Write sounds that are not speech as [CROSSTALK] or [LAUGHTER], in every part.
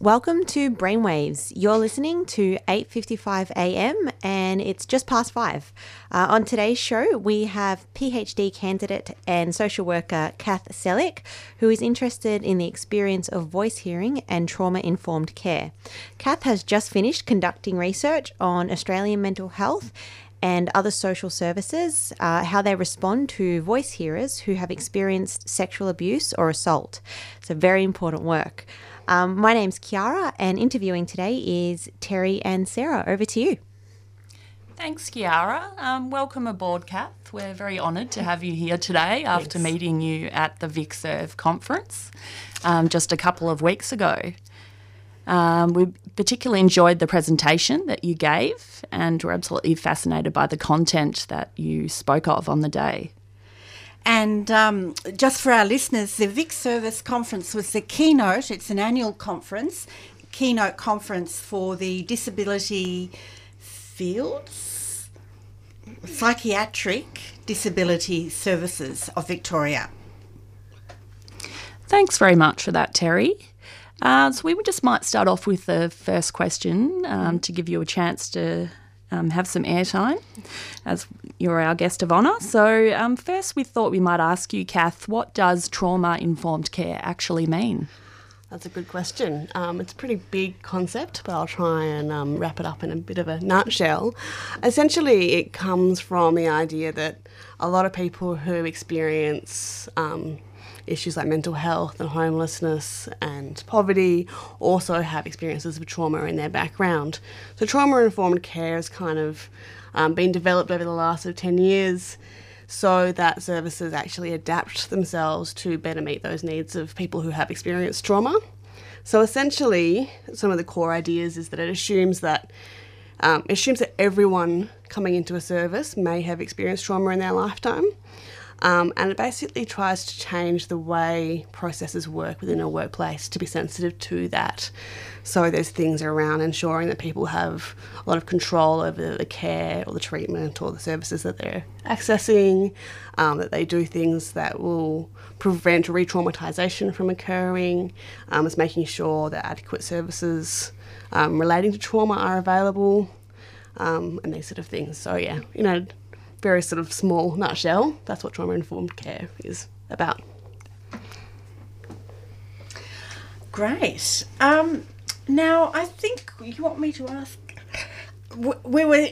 Welcome to Brainwaves. You're listening to 8:55 a.m. and it's just past 5. Uh, on today's show, we have PhD candidate and social worker Kath Sellick, who is interested in the experience of voice hearing and trauma-informed care. Kath has just finished conducting research on Australian mental health and other social services, uh, how they respond to voice hearers who have experienced sexual abuse or assault. So, very important work. Um, my name's Kiara, and interviewing today is Terry and Sarah. Over to you. Thanks, Kiara. Um, welcome aboard, Kath. We're very honoured to have you here today after Thanks. meeting you at the VICSERV conference um, just a couple of weeks ago. Um, we particularly enjoyed the presentation that you gave and were absolutely fascinated by the content that you spoke of on the day. And um, just for our listeners, the Vic Service Conference was the keynote. It's an annual conference, keynote conference for the disability fields, psychiatric disability services of Victoria. Thanks very much for that, Terry. Uh, so we just might start off with the first question um, to give you a chance to um, have some airtime as you're our guest of honour. So um, first we thought we might ask you, Kath, what does trauma-informed care actually mean? That's a good question. Um, it's a pretty big concept, but I'll try and um, wrap it up in a bit of a nutshell. Essentially, it comes from the idea that a lot of people who experience um, issues like mental health and homelessness and poverty also have experiences of trauma in their background. So, trauma informed care has kind of um, been developed over the last sort of 10 years so that services actually adapt themselves to better meet those needs of people who have experienced trauma. So essentially, some of the core ideas is that it assumes that um, it assumes that everyone coming into a service may have experienced trauma in their lifetime. Um, and it basically tries to change the way processes work within a workplace to be sensitive to that. So there's things around ensuring that people have a lot of control over the care or the treatment or the services that they're accessing, um, that they do things that will prevent re traumatisation from occurring, um, it's making sure that adequate services um, relating to trauma are available, um, and these sort of things. So, yeah, you know, very sort of small nutshell, that's what trauma informed care is about. Great. Um, now, I think you want me to ask. We were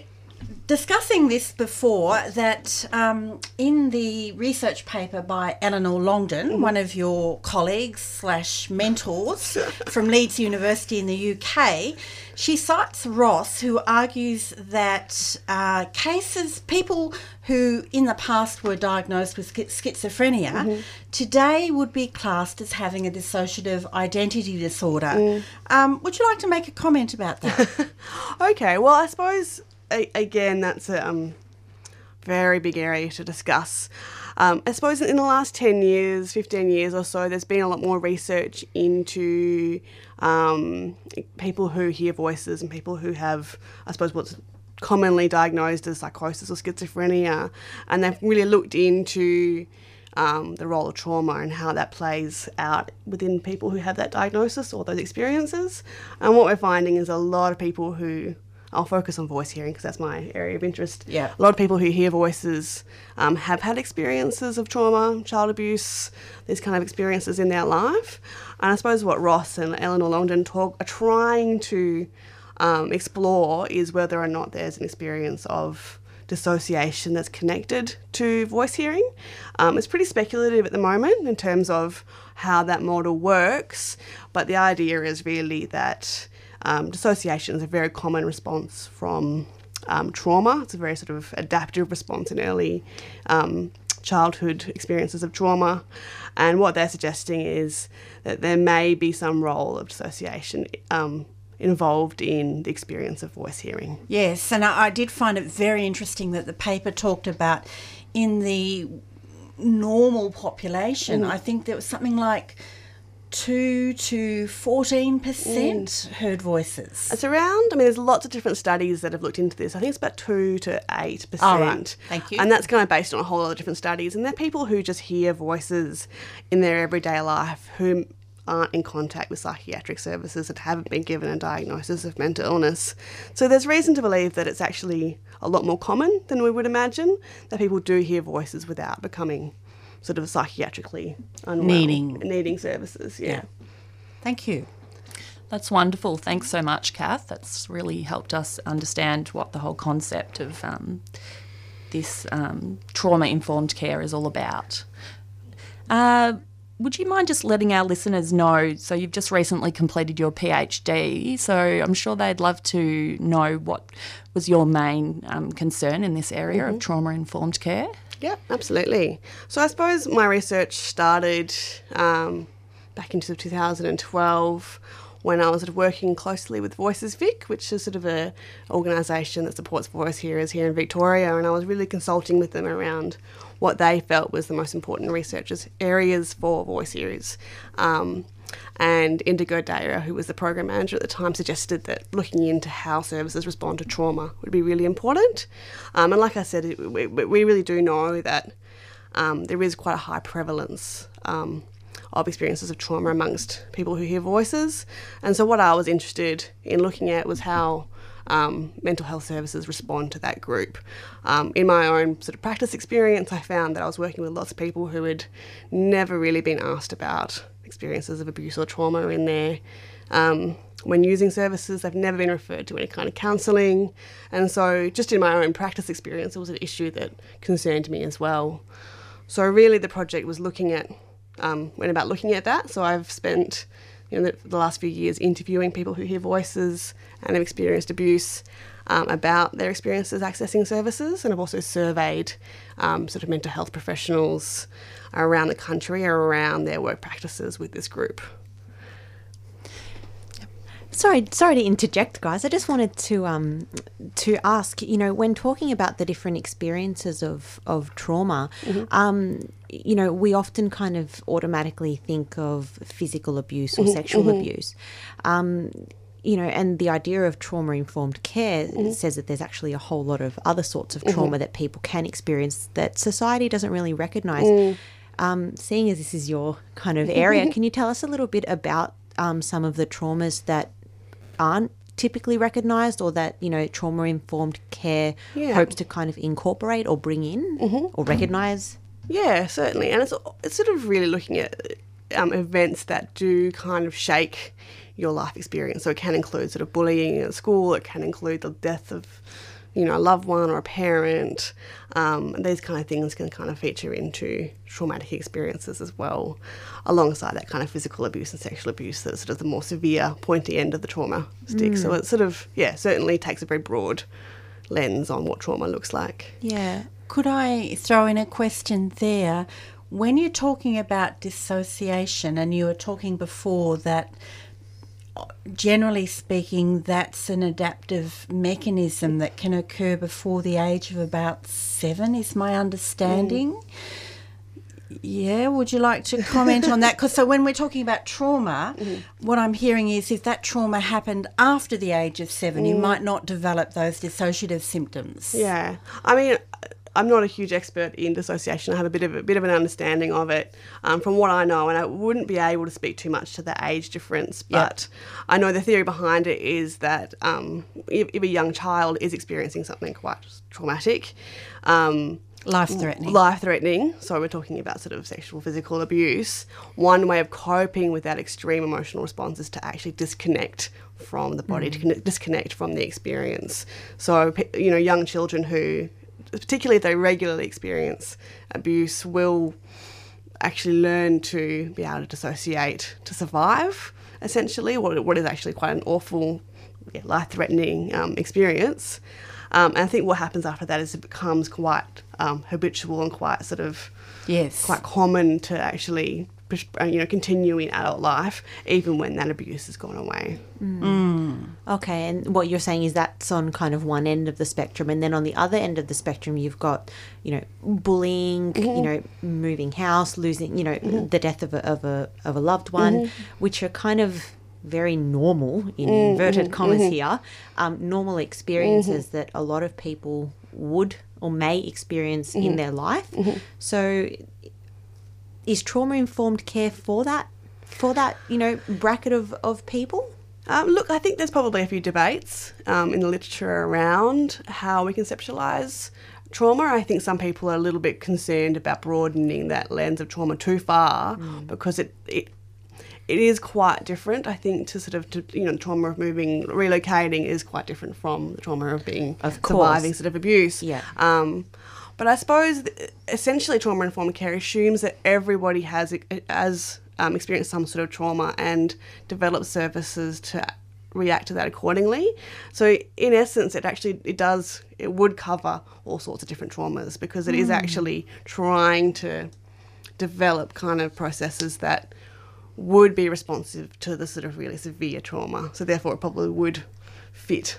discussing this before that um, in the research paper by Eleanor Longden, one of your colleagues slash mentors [LAUGHS] from Leeds University in the UK, she cites Ross, who argues that uh, cases, people who in the past were diagnosed with schi- schizophrenia, today would be classed as having a dissociative identity disorder. Um, would you like to make a comment about that? [LAUGHS] Okay, well, I suppose again that's a um, very big area to discuss. Um, I suppose in the last 10 years, 15 years or so, there's been a lot more research into um, people who hear voices and people who have, I suppose, what's commonly diagnosed as psychosis or schizophrenia. And they've really looked into um, the role of trauma and how that plays out within people who have that diagnosis or those experiences. And what we're finding is a lot of people who I'll focus on voice hearing because that's my area of interest. Yeah. A lot of people who hear voices um, have had experiences of trauma, child abuse, these kind of experiences in their life. And I suppose what Ross and Eleanor Longden talk are trying to um, explore is whether or not there's an experience of dissociation that's connected to voice hearing. Um, it's pretty speculative at the moment in terms of how that model works, but the idea is really that um, dissociation is a very common response from um, trauma. It's a very sort of adaptive response in early um, childhood experiences of trauma. And what they're suggesting is that there may be some role of dissociation um, involved in the experience of voice hearing. Yes, and I, I did find it very interesting that the paper talked about in the normal population. I think there was something like two to fourteen percent heard voices. It's around. I mean, there's lots of different studies that have looked into this. I think it's about two to eight percent. All right. Thank you. And that's kind of based on a whole lot of different studies. And they're people who just hear voices in their everyday life who aren't in contact with psychiatric services and haven't been given a diagnosis of mental illness. So there's reason to believe that it's actually a lot more common than we would imagine that people do hear voices without becoming sort of psychiatrically unwell, Needing. needing services. yeah. Thank you. That's wonderful. Thanks so much, Kath. That's really helped us understand what the whole concept of um, this um, trauma informed care is all about. Uh, would you mind just letting our listeners know? So, you've just recently completed your PhD, so I'm sure they'd love to know what was your main um, concern in this area of trauma informed care. Yep, absolutely. So I suppose my research started um, back into sort 2012 when I was working closely with Voices Vic, which is sort of a organisation that supports voice hearers here in Victoria, and I was really consulting with them around what they felt was the most important research areas for voice hearers. Um, and Indigo Daya, who was the program manager at the time, suggested that looking into how services respond to trauma would be really important. Um, and like I said, we, we really do know that um, there is quite a high prevalence um, of experiences of trauma amongst people who hear voices. And so, what I was interested in looking at was how um, mental health services respond to that group. Um, in my own sort of practice experience, I found that I was working with lots of people who had never really been asked about experiences of abuse or trauma in there. um, when using services. They've never been referred to any kind of counselling, and so just in my own practice experience, it was an issue that concerned me as well. So really, the project was looking at um, went about looking at that. So I've spent you know, the, last few years interviewing people who hear voices and have experienced abuse um, about their experiences accessing services, and I've also surveyed um, sort of mental health professionals around the country or around their work practices with this group. Sorry, sorry to interject, guys. I just wanted to um, to ask. You know, when talking about the different experiences of of trauma, um, you know, we often kind of automatically think of physical abuse or sexual abuse. Um, you know, and the idea of trauma informed care says that there's actually a whole lot of other sorts of trauma that people can experience that society doesn't really recognize. Um, seeing as this is your kind of [LAUGHS] area, can you tell us a little bit about um, some of the traumas that aren't typically recognized or that you know trauma informed care Yeah. hopes to kind of incorporate or bring in or recognize Yeah, certainly, and it's it's sort of really looking at um, events that do kind of shake your life experience. So it can include sort of bullying at school. It can include the death of, you know, a loved one or a parent. Um, these kind of things can kind of feature into traumatic experiences as well, alongside that kind of physical abuse and sexual abuse that's sort of the more severe, pointy end of the trauma stick. So it sort of yeah, certainly takes a very broad lens on what trauma looks like. yeah Could I throw in a question there? When you're talking about dissociation, and you were talking before that, generally speaking, that's an adaptive mechanism that can occur before the age of about seven, is my understanding. Yeah, would you like to comment on that? Because so when we're talking about trauma, mm-hmm. what I'm hearing is if that trauma happened after the age of seven, you mm. might not develop those dissociative symptoms. Yeah, I mean, I'm not a huge expert in dissociation. I have a bit of a bit of an understanding of it um, from what I know, and I wouldn't be able to speak too much to the age difference. But I know the theory behind it is that um, if, if a young child is experiencing something quite traumatic. Um, Life threatening. life threatening. So we're talking about sort of sexual, physical abuse. One way of coping with that extreme emotional response is to actually disconnect from the body, to connect, disconnect from the experience. So you know, young children who, particularly if they regularly experience abuse, will actually learn to be able to dissociate to survive. Essentially, what what is actually quite an awful, yeah, life-threatening um, experience. Um, and I think what happens after that is it becomes quite um, habitual and quite sort of Yes. quite common to actually Uh, you know, continuing adult life even when that abuse has gone away. Mm. Okay, and what you're saying is that's on kind of one end of the spectrum, and then on the other end of the spectrum, you've got, you know, bullying, mm-hmm. you know, moving house, losing, you know, mm-hmm. the death of a, of a of a loved one, mm-hmm. which are kind of very normal in inverted commas here, um, normal experiences that a lot of people would or may experience in their life. So, is trauma informed care for that for that you know bracket of of people? Um, look, I think there's probably a few debates um, in the literature around how we conceptualise trauma. I think some people are a little bit concerned about broadening that lens of trauma too far because it, it it is quite different. I think to sort of to, you know the trauma of moving, relocating is quite different from the trauma of being Of surviving sort of abuse. Yeah. Um, but I suppose essentially trauma informed care assumes that everybody has has um, experienced some sort of trauma and develops services to react to that accordingly. So in essence, it actually it does it would cover all sorts of different traumas because it is actually trying to develop kind of processes that would be responsive to the sort of really severe trauma. So therefore, it probably would fit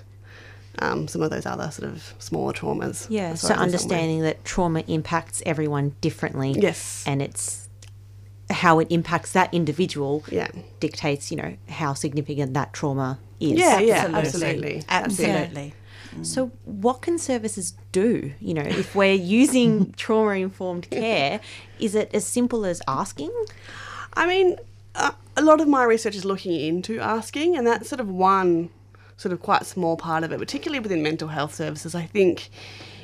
um, some of those other sort of smaller traumas. Yeah, so far as in some way. understanding that trauma impacts everyone differently. Yes. And it's how it impacts that individual Yeah. dictates, you know, how significant that trauma is. Yeah, yeah, Absolutely. absolutely. Absolutely. So what can services do? You know, if we're [LAUGHS] using trauma informed care, is it as simple as asking? I mean, a lot of my research is looking into asking, and that's sort of one sort of quite small part of it, particularly within mental health services. I think,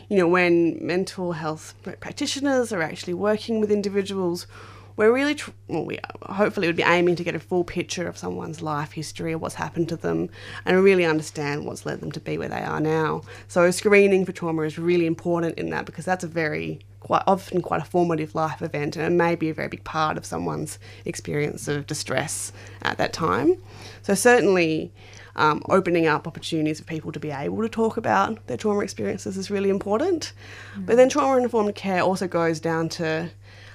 you know, when mental health practitioners are actually working with individuals, we're really, tr- well, we hopefully would be aiming to get a full picture of someone's life history or what's happened to them and really understand what's led them to be where they are now. So screening for trauma is really important in that because that's a very quite often quite a formative life event and it may be a very big part of someone's experience of distress at that time. So certainly um, opening up opportunities for people to be able to talk about their trauma experiences is really important. But then trauma informed care also goes down to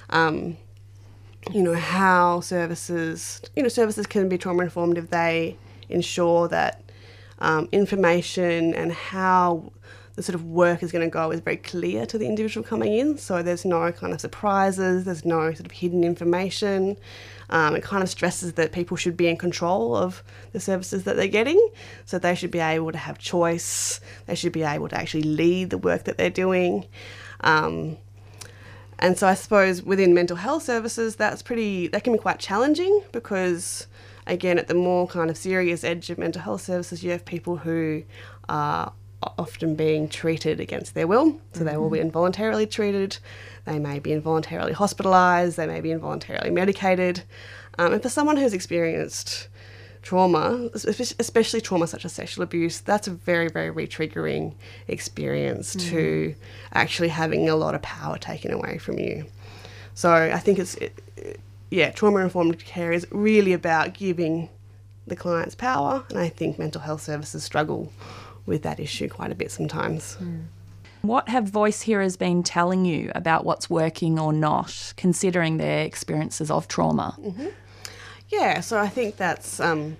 um, you know how services you know services can be trauma informed if they ensure that um, information and how the sort of work is going to go is very clear to the individual coming in. So there's no kind of surprises there's no sort of hidden information. Um, it kind of stresses that people should be in control of the services that they're getting. So they should be able to have choice. They should be able to actually lead the work that they're doing. Um, and so I suppose within mental health services, that's pretty, that can be quite challenging because, again, at the more kind of serious edge of mental health services, you have people who are often being treated against their will. So they will be involuntarily treated, they may be involuntarily hospitalised, they may be involuntarily medicated. Um, and for someone who's experienced trauma, especially trauma such as sexual abuse, that's a very, very re-triggering experience to actually having a lot of power taken away from you. So I think it's, it, it- yeah, trauma-informed care is really about giving the clients power, and I think mental health services struggle with that issue quite a bit sometimes. What have voice hearers been telling you about what's working or not, considering their experiences of trauma? Yeah, so I think that's um,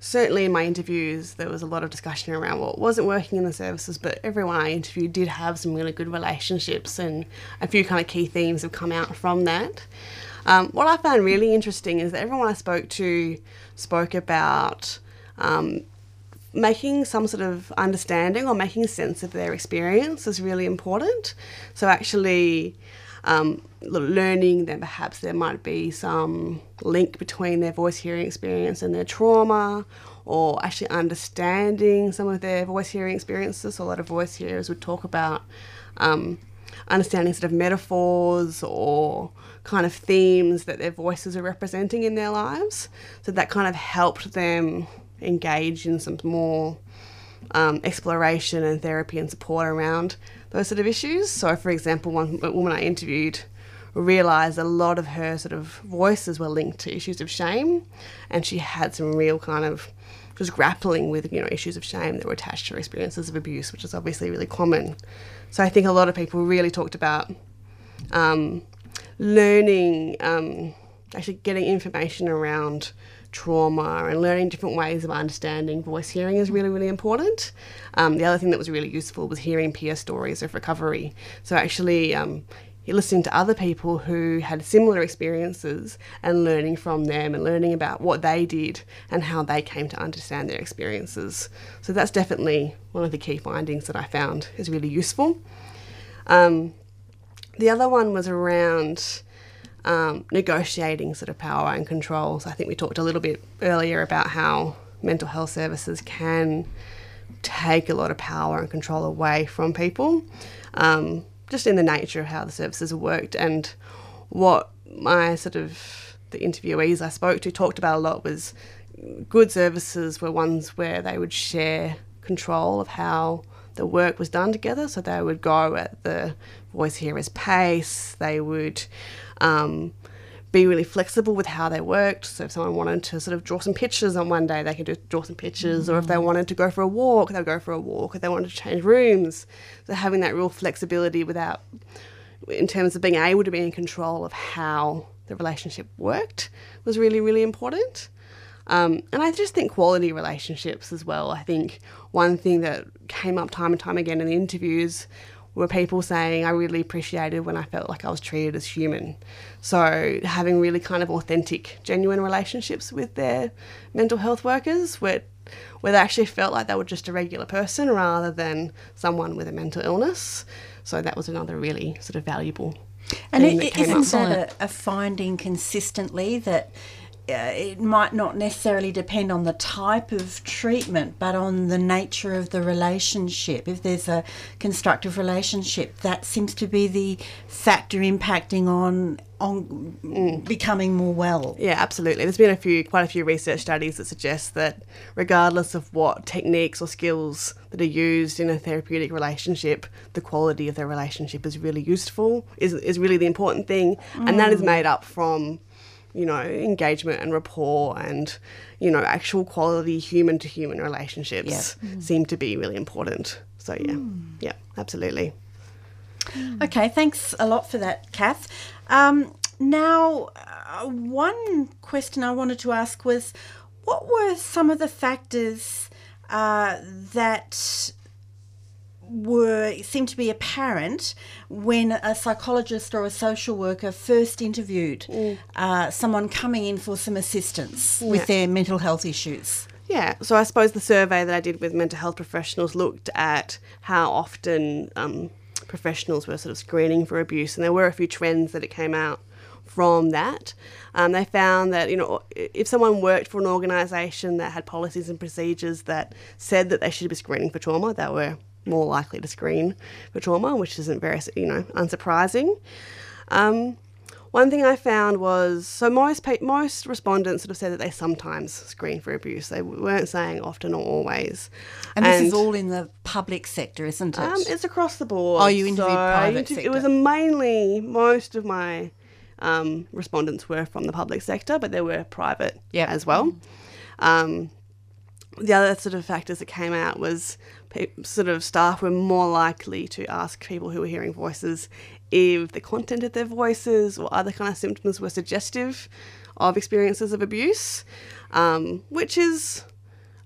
certainly in my interviews there was a lot of discussion around what wasn't working in the services, but everyone I interviewed did have some really good relationships, and a few kind of key themes have come out from that. Um, what I found really interesting is that everyone I spoke to spoke about um, making some sort of understanding or making sense of their experience is really important. So actually um, learning that perhaps there might be some link between their voice hearing experience and their trauma or actually understanding some of their voice hearing experiences. So a lot of voice hearers would talk about um, understanding sort of metaphors or kind of themes that their voices are representing in their lives. So that kind of helped them engage in some more um, exploration and therapy and support around those sort of issues. So, for example, one woman I interviewed realised a lot of her sort of voices were linked to issues of shame, and she had some real kind of just grappling with you know issues of shame that were attached to her experiences of abuse, which is obviously really common. So, I think a lot of people really talked about um, learning. Um, actually getting information around trauma and learning different ways of understanding voice hearing is really, really important. Um, the other thing that was really useful was hearing peer stories of recovery. So actually, um, listening to other people who had similar experiences and learning from them and learning about what they did and how they came to understand their experiences. So that's definitely one of the key findings that I found is really useful. Um, the other one was around um, negotiating sort of power and control. So I think we talked a little bit earlier about how mental health services can take a lot of power and control away from people. Um, just in the nature of how the services are worked and what my sort of the interviewees I spoke to talked about a lot was good services were ones where they would share control of how the work was done together. So they would go at the voice hearer's pace. They would um, be really flexible with how they worked. So if someone wanted to sort of draw some pictures on one day, they could just draw some pictures. Mm-hmm. Or if they wanted to go for a walk, they'd go for a walk. If they wanted to change rooms, so having that real flexibility without, in terms of being able to be in control of how the relationship worked, was really really important. Um, and I just think quality relationships as well. I think one thing that came up time and time again in the interviews were people saying I really appreciated when I felt like I was treated as human. So having really kind of authentic, genuine relationships with their mental health workers where where they actually felt like they were just a regular person rather than someone with a mental illness. So that was another really sort of valuable. And it, that isn't that a, a finding consistently that it might not necessarily depend on the type of treatment, but on the nature of the relationship. If there's a constructive relationship, that seems to be the factor impacting on on mm. becoming more well. Yeah, absolutely. There's been a few, quite a few research studies that suggest that regardless of what techniques or skills that are used in a therapeutic relationship, the quality of the relationship is really useful. is is really the important thing, mm. and that is mm. made up from you know, engagement and rapport and, you know, actual quality human to human relationships yeah. mm. seem to be really important. So, yeah, mm. yeah, absolutely. Okay, thanks a lot for that, Kath. Um, now, uh, one question I wanted to ask was what were some of the factors uh, that were seemed to be apparent when a psychologist or a social worker first interviewed mm. uh, someone coming in for some assistance yeah. with their mental health issues. Yeah, so I suppose the survey that I did with mental health professionals looked at how often um, professionals were sort of screening for abuse, and there were a few trends that it came out from that. Um, they found that you know if someone worked for an organisation that had policies and procedures that said that they should be screening for trauma, they were more likely to screen for trauma, which isn't very, you know, unsurprising. Um, one thing I found was so most most respondents sort of said that they sometimes screen for abuse. They weren't saying often or always. And, and this is all in the public sector, isn't it? Um, it's across the board. Oh, you interviewed so private interviewed, sector. It was mainly most of my um, respondents were from the public sector, but there were private yep. as well. Um, the other sort of factors that came out was sort of staff were more likely to ask people who were hearing voices if the content of their voices or other kind of symptoms were suggestive of experiences of abuse, um, which is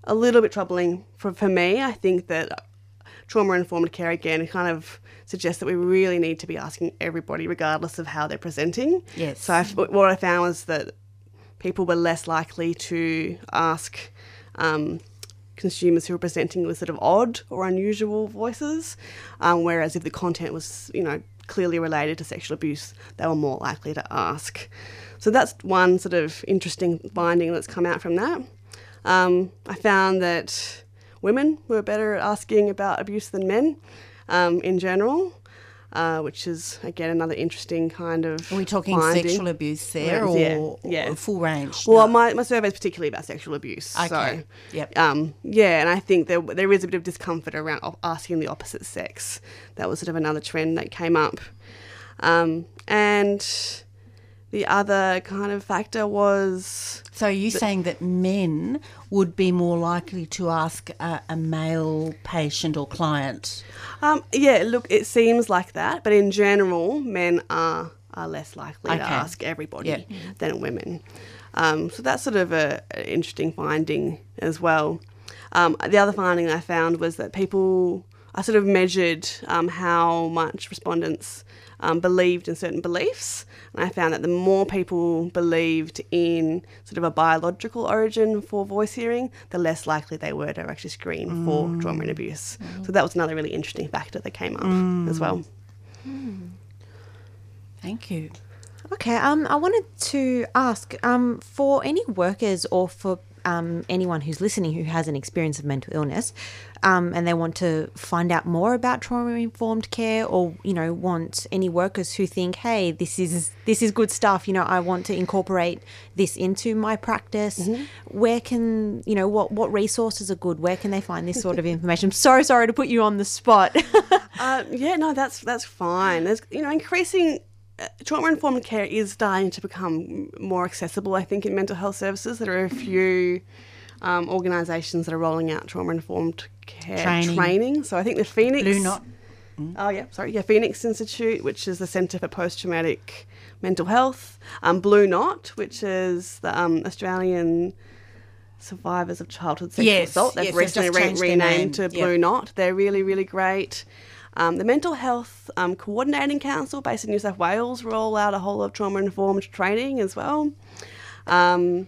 a little bit troubling for, for me. I think that trauma informed care again kind of suggests that we really need to be asking everybody, regardless of how they're presenting. Yes. So I, what I found was that people were less likely to ask. Um, consumers who were presenting with sort of odd or unusual voices, um, whereas if the content was, you know, clearly related to sexual abuse, they were more likely to ask. So that's one sort of interesting finding that's come out from that. Um, I found that women were better at asking about abuse than men um, in general uh, which is again another interesting kind of. Are we talking finding. sexual abuse there, or, yeah, yeah. Or full range? Well, no. my, my survey is particularly about sexual abuse. Okay. So, yep. Um, yeah, and I think there there is a bit of discomfort around asking the opposite sex. That was sort of another trend that came up, um, and the other kind of factor was. So, are you saying that men would be more likely to ask a, a male patient or client? Um, yeah, look, it seems like that, but in general, men are are less likely to ask everybody Yeah. than women. Um, so that's sort of a, an interesting finding as well. Um, the other finding I found was that people, I sort of measured um, how much respondents um, believed in certain beliefs, and I found that the more people believed in sort of a biological origin for voice hearing, the less likely they were to actually screen for trauma and abuse. So that was another really interesting factor that came up as well. Thank you. Okay, um, I wanted to ask um, for any workers or for um, anyone who's listening who has an experience of mental illness um, and they want to find out more about trauma informed care or you know want any workers who think hey this is this is good stuff you know I want to incorporate this into my practice. Where can you know what what resources are good? Where can they find this sort of information? [LAUGHS] I'm so sorry to put you on the spot. [LAUGHS] Uh, yeah, no, that's that's fine. There's you know increasing uh, trauma informed care is starting to become more accessible. I think in mental health services. There are a few um, organisations that are rolling out trauma informed care Training. training. So I think the Phoenix Blue Knot. Oh yeah, sorry, yeah, Phoenix Institute, which is the Centre for Post Traumatic Mental Health. Um, Blue Knot, which is the um, Australian survivors of childhood sexual Yes, assault. They've yes, recently re- renamed to. Blue Knot. They're really, really great. Um, the Mental Health um, Coordinating Council, based in New South Wales, roll out a whole lot of trauma informed training as well. Um,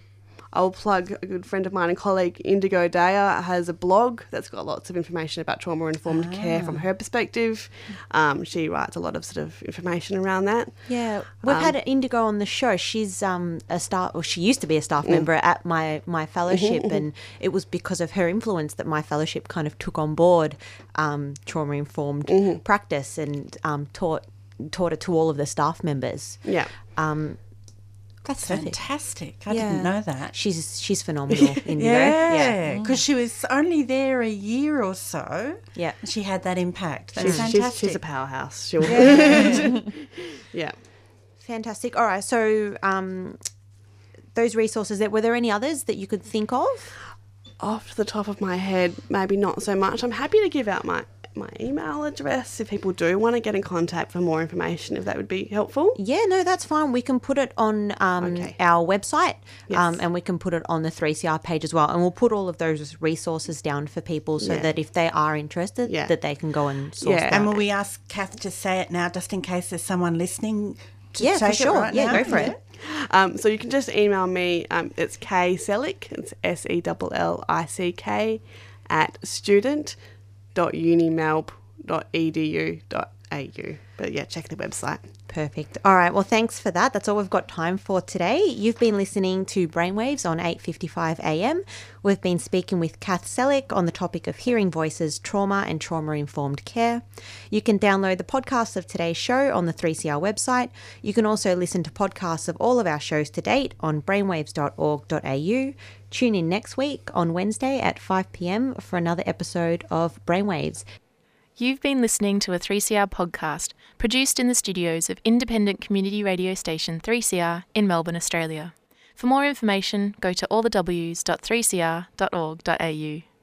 I'll plug a good friend of mine and colleague, Indigo Daya, has a blog that's got lots of information about trauma informed care from her perspective. Um, she writes a lot of sort of information around that. Yeah, we've Um, had Indigo on the show. She's um, a staff, or she used to be a Mm. staff member at my my fellowship, Mm-hmm, and it was because of her influence that my fellowship kind of took on board um, trauma informed Mm-hmm. practice and um, taught taught it to all of the staff members. Yeah. Um, That's Perfect. fantastic. I yeah. didn't know that. She's she's phenomenal, [LAUGHS] Indigo. Yeah, because she was only there a year or so. Yeah. she had that impact. That's She's, fantastic. she's, she's a powerhouse. She'll, [LAUGHS] yeah. Fantastic. All right, so um, those resources. There were there any others that you could think of? Off the top of my head, maybe not so much. I'm happy to give out my, my email address if people do want to get in contact for more information, if that would be helpful. Yeah, no, that's fine. We can put it on um, Okay. our website um, and we can put it on the 3CR page as well. And we'll put all of those resources down for people so Yeah. that if they are interested, Yeah. that they can go and source Yeah. that. And will we ask Kath to say it now, just in case there's someone listening? To Yeah, for it sure. right Yeah, now? go for it. Um, so you can just email me. Um, it's K Sellick. It's S E L L I C K at student.unimelb.edu.au. But yeah, check the website. Perfect. All right. Well, thanks for that. That's all we've got time for today. You've been listening to Brainwaves on 8:55 a.m. We've been speaking with Kath Sellick on the topic of hearing voices, trauma and trauma-informed care. You can download the podcast of today's show on the 3CR website. You can also listen to podcasts of all of our shows to date on brainwaves.org.au. Tune in next week on Wednesday at 5 p.m. for another episode of Brainwaves. You've been listening to a 3CR podcast produced in the studios of independent community radio station 3CR in Melbourne, Australia. For more information, go to allthews.3cr.org.au.